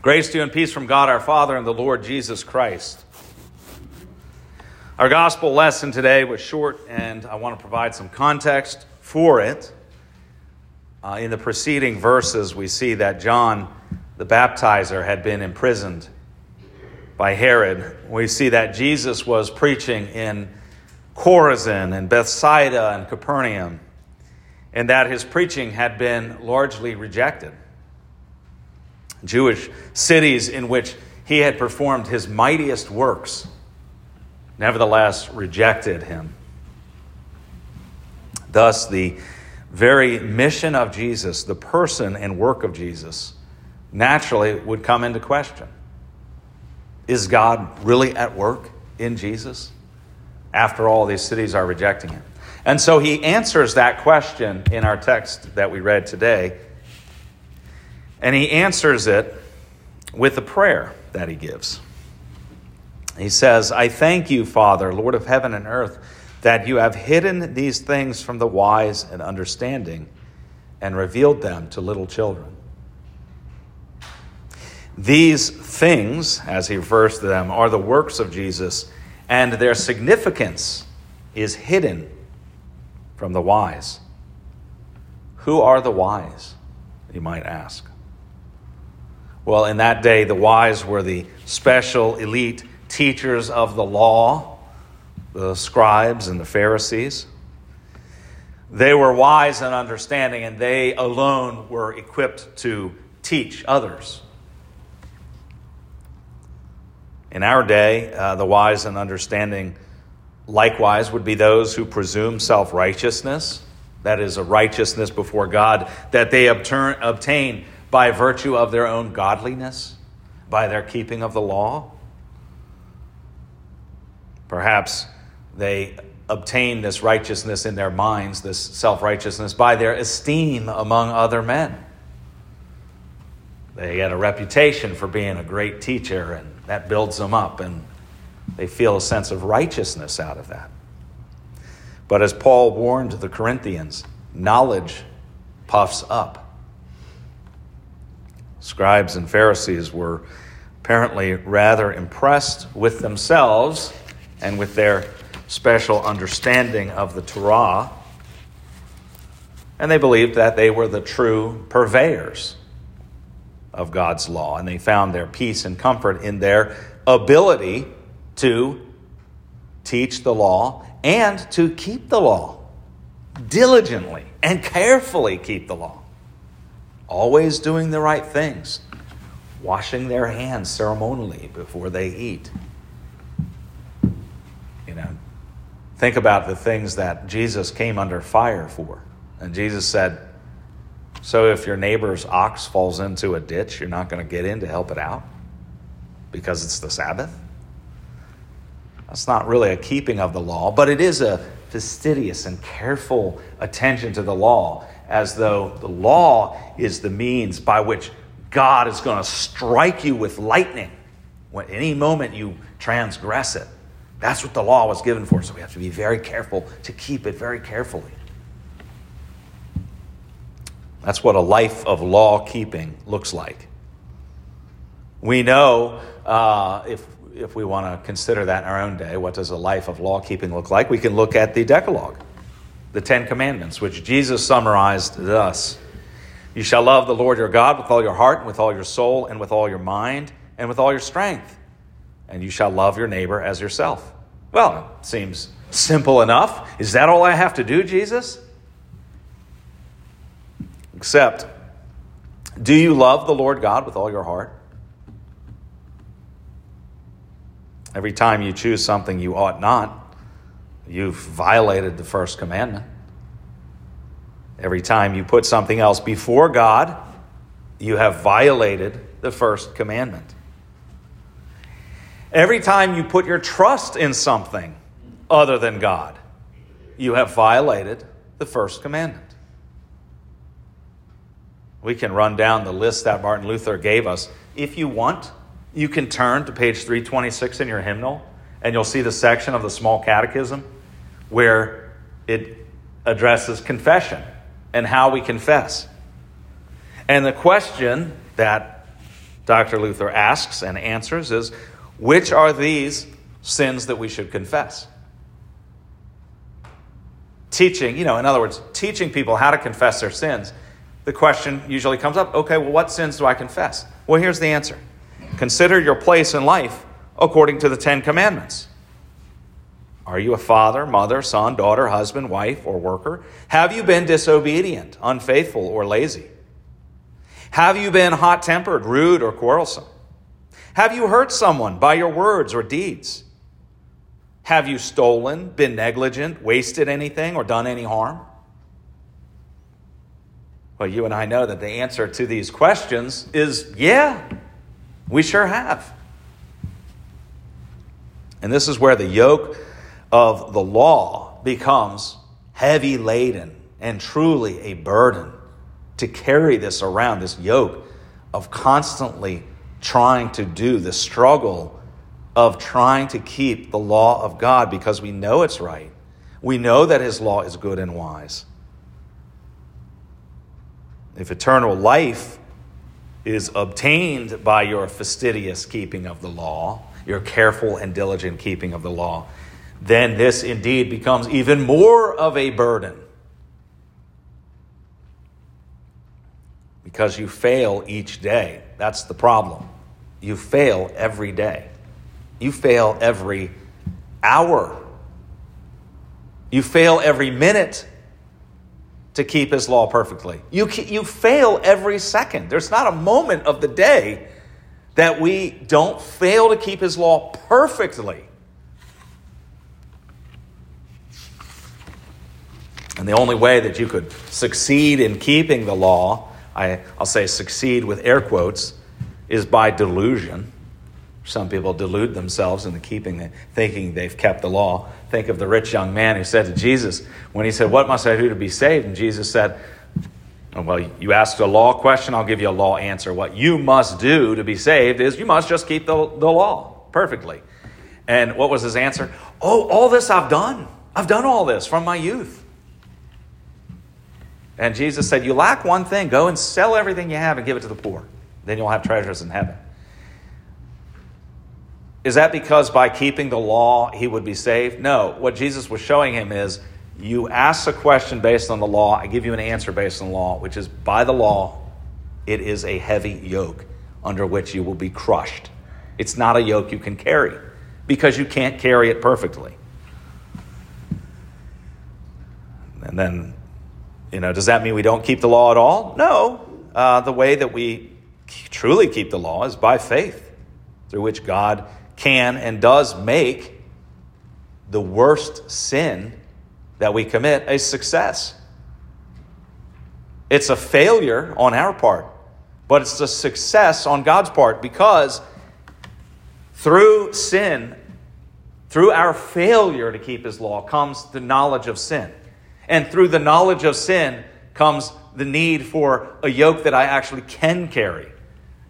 Grace to you and peace from God our Father and the Lord Jesus Christ. Our gospel lesson today was short, and I want to provide some context for it. Uh, in the preceding verses, we see that John the baptizer had been imprisoned by Herod. We see that Jesus was preaching in Chorazin and Bethsaida and Capernaum, and that his preaching had been largely rejected. Jewish cities in which he had performed his mightiest works nevertheless rejected him. Thus, the very mission of Jesus, the person and work of Jesus, naturally would come into question. Is God really at work in Jesus? After all, these cities are rejecting him. And so he answers that question in our text that we read today. And he answers it with a prayer that he gives. He says, I thank you, Father, Lord of heaven and earth, that you have hidden these things from the wise and understanding and revealed them to little children. These things, as he refers to them, are the works of Jesus, and their significance is hidden from the wise. Who are the wise? You might ask. Well, in that day, the wise were the special elite teachers of the law, the scribes and the Pharisees. They were wise and understanding, and they alone were equipped to teach others. In our day, uh, the wise and understanding likewise would be those who presume self righteousness, that is, a righteousness before God that they obtain by virtue of their own godliness, by their keeping of the law. Perhaps they obtain this righteousness in their minds, this self righteousness, by their esteem among other men. They get a reputation for being a great teacher, and that builds them up, and they feel a sense of righteousness out of that. But as Paul warned the Corinthians, knowledge puffs up. Scribes and Pharisees were apparently rather impressed with themselves and with their special understanding of the Torah. And they believed that they were the true purveyors of God's law, and they found their peace and comfort in their ability to teach the law and to keep the law diligently and carefully keep the law. Always doing the right things, washing their hands ceremonially before they eat You know, Think about the things that Jesus came under fire for. And Jesus said, So if your neighbor's ox falls into a ditch, you're not going to get in to help it out because it's the Sabbath? That's not really a keeping of the law, but it is a fastidious and careful attention to the law, as though the law is the means by which God is going to strike you with lightning when any moment you transgress it. That's what the law was given for, so we have to be very careful to keep it very carefully. That's what a life of law keeping looks like. We know uh, if, if we want to consider that in our own day, what does a life of law keeping look like? We can look at the Decalogue, the Ten Commandments, which Jesus summarized thus You shall love the Lord your God with all your heart, and with all your soul, and with all your mind, and with all your strength and you shall love your neighbor as yourself. Well, it seems simple enough. Is that all I have to do, Jesus? Except, do you love the Lord God with all your heart? Every time you choose something you ought not, you've violated the first commandment. Every time you put something else before God, you have violated the first commandment. Every time you put your trust in something other than God, you have violated the first commandment. We can run down the list that Martin Luther gave us. If you want, you can turn to page 326 in your hymnal, and you'll see the section of the small catechism where it addresses confession and how we confess. And the question that Dr. Luther asks and answers is which are these sins that we should confess? Teaching, you know, in other words, teaching people how to confess their sins, the question usually comes up okay, well, what sins do I confess? Well, here's the answer Consider your place in life according to the Ten Commandments. Are you a father, mother, son, daughter, husband, wife, or worker? Have you been disobedient, unfaithful, or lazy? Have you been hot tempered, rude, or quarrelsome? Have you hurt someone by your words or deeds? Have you stolen, been negligent, wasted anything, or done any harm? Well, you and I know that the answer to these questions is yeah, we sure have. And this is where the yoke of the law becomes heavy laden and truly a burden to carry this around, this yoke of constantly trying to do the struggle of trying to keep the law of God because we know it's right. We know that His law is good and wise. If eternal life is obtained by your fastidious keeping of the law, your careful and diligent keeping of the law, then this indeed becomes even more of a burden. Because you fail each day. That's the problem. You fail every day. You fail every hour. You fail every minute to keep his law perfectly. You, you fail every second. There's not a moment of the day that we don't fail to keep his law perfectly. And the only way that you could succeed in keeping the law, I, will say succeed with air quotes, is by delusion. Some people delude themselves into keeping, thinking they've kept the law. Think of the rich young man who said to Jesus, when he said, What must I do to be saved? And Jesus said, oh, Well, you asked a law question, I'll give you a law answer. What you must do to be saved is you must just keep the, the law perfectly. And what was his answer? Oh, all this I've done. I've done all this from my youth. And Jesus said, You lack one thing. Go and sell everything you have and give it to the poor. Then you'll have treasures in heaven. Is that because by keeping the law he would be saved? No. What Jesus was showing him is you ask a question based on the law, I give you an answer based on the law, which is by the law, it is a heavy yoke under which you will be crushed. It's not a yoke you can carry because you can't carry it perfectly. And then you know, does that mean we don't keep the law at all? No. Uh, the way that we truly keep the law is by faith, through which God can and does make the worst sin that we commit a success. It's a failure on our part, but it's a success on God's part because through sin, through our failure to keep His law, comes the knowledge of sin. And through the knowledge of sin comes the need for a yoke that I actually can carry.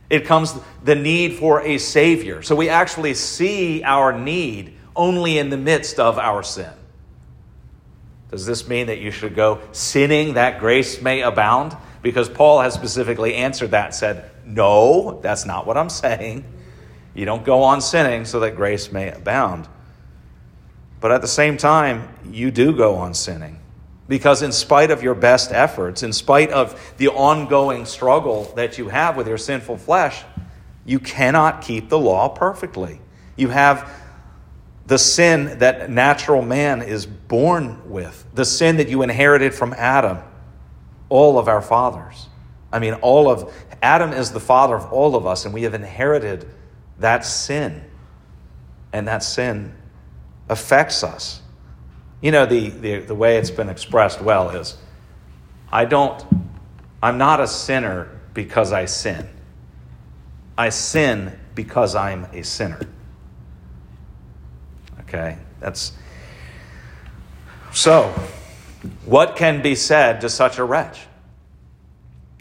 It comes the need for a Savior. So we actually see our need only in the midst of our sin. Does this mean that you should go sinning that grace may abound? Because Paul has specifically answered that said, No, that's not what I'm saying. You don't go on sinning so that grace may abound. But at the same time, you do go on sinning. Because, in spite of your best efforts, in spite of the ongoing struggle that you have with your sinful flesh, you cannot keep the law perfectly. You have the sin that natural man is born with, the sin that you inherited from Adam, all of our fathers. I mean, all of Adam is the father of all of us, and we have inherited that sin. And that sin affects us. You know, the, the, the way it's been expressed well is I don't, I'm not a sinner because I sin. I sin because I'm a sinner. Okay? That's so. What can be said to such a wretch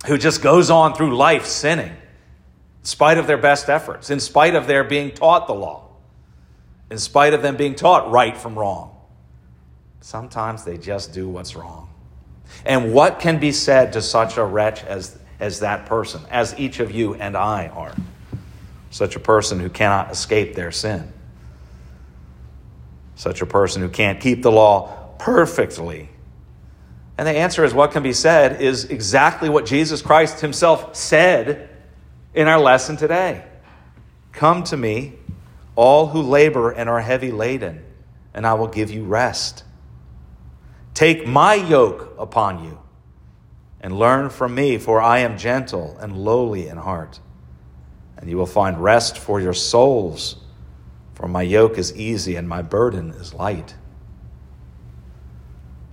who just goes on through life sinning in spite of their best efforts, in spite of their being taught the law, in spite of them being taught right from wrong? Sometimes they just do what's wrong. And what can be said to such a wretch as, as that person, as each of you and I are? such a person who cannot escape their sin, such a person who can't keep the law perfectly. And the answer is what can be said is exactly what Jesus Christ himself said in our lesson today. Come to me, all who labor and are heavy laden, and I will give you rest. Take my yoke upon you and learn from me, for I am gentle and lowly in heart, and you will find rest for your souls. For my yoke is easy and my burden is light.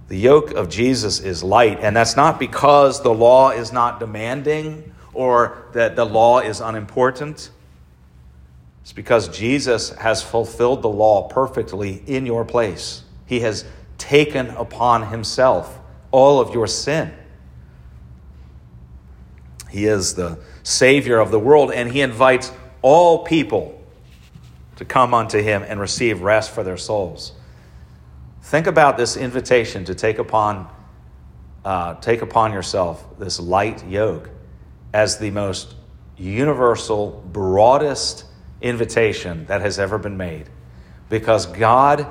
The yoke of Jesus is light, and that's not because the law is not demanding or that the law is unimportant. It's because Jesus has fulfilled the law perfectly in your place. He has taken upon himself all of your sin. He is the Savior of the world, and He invites all people to come unto Him and receive rest for their souls. Think about this invitation to take upon, uh, take upon yourself this light yoke as the most universal, broadest invitation that has ever been made. Because God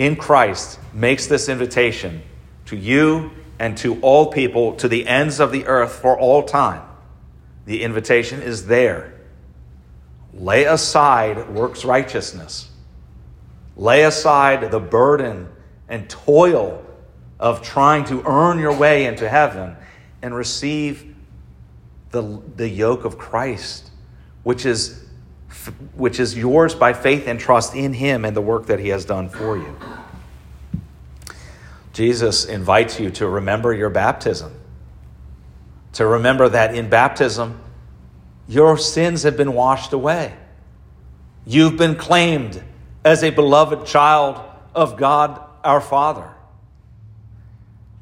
in Christ makes this invitation to you and to all people to the ends of the earth for all time. The invitation is there. Lay aside works righteousness. Lay aside the burden and toil of trying to earn your way into heaven and receive the, the yoke of Christ, which is which is yours by faith and trust in Him and the work that He has done for you. Jesus invites you to remember your baptism, to remember that in baptism, your sins have been washed away. You've been claimed as a beloved child of God our Father.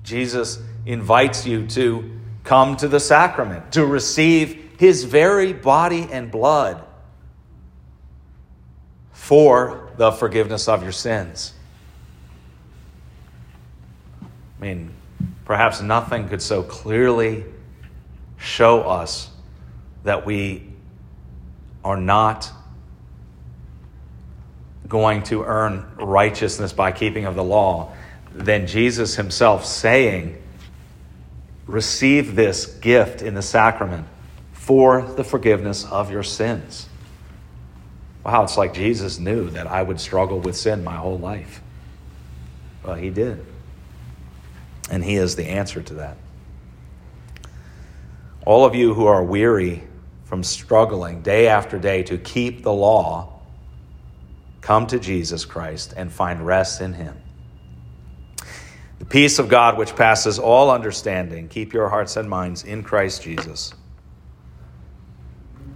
Jesus invites you to come to the sacrament, to receive His very body and blood for the forgiveness of your sins. I mean, perhaps nothing could so clearly show us that we are not going to earn righteousness by keeping of the law than Jesus himself saying, Receive this gift in the sacrament for the forgiveness of your sins. Wow, it's like Jesus knew that I would struggle with sin my whole life. Well, he did. And he is the answer to that. All of you who are weary from struggling day after day to keep the law, come to Jesus Christ and find rest in him. The peace of God, which passes all understanding, keep your hearts and minds in Christ Jesus.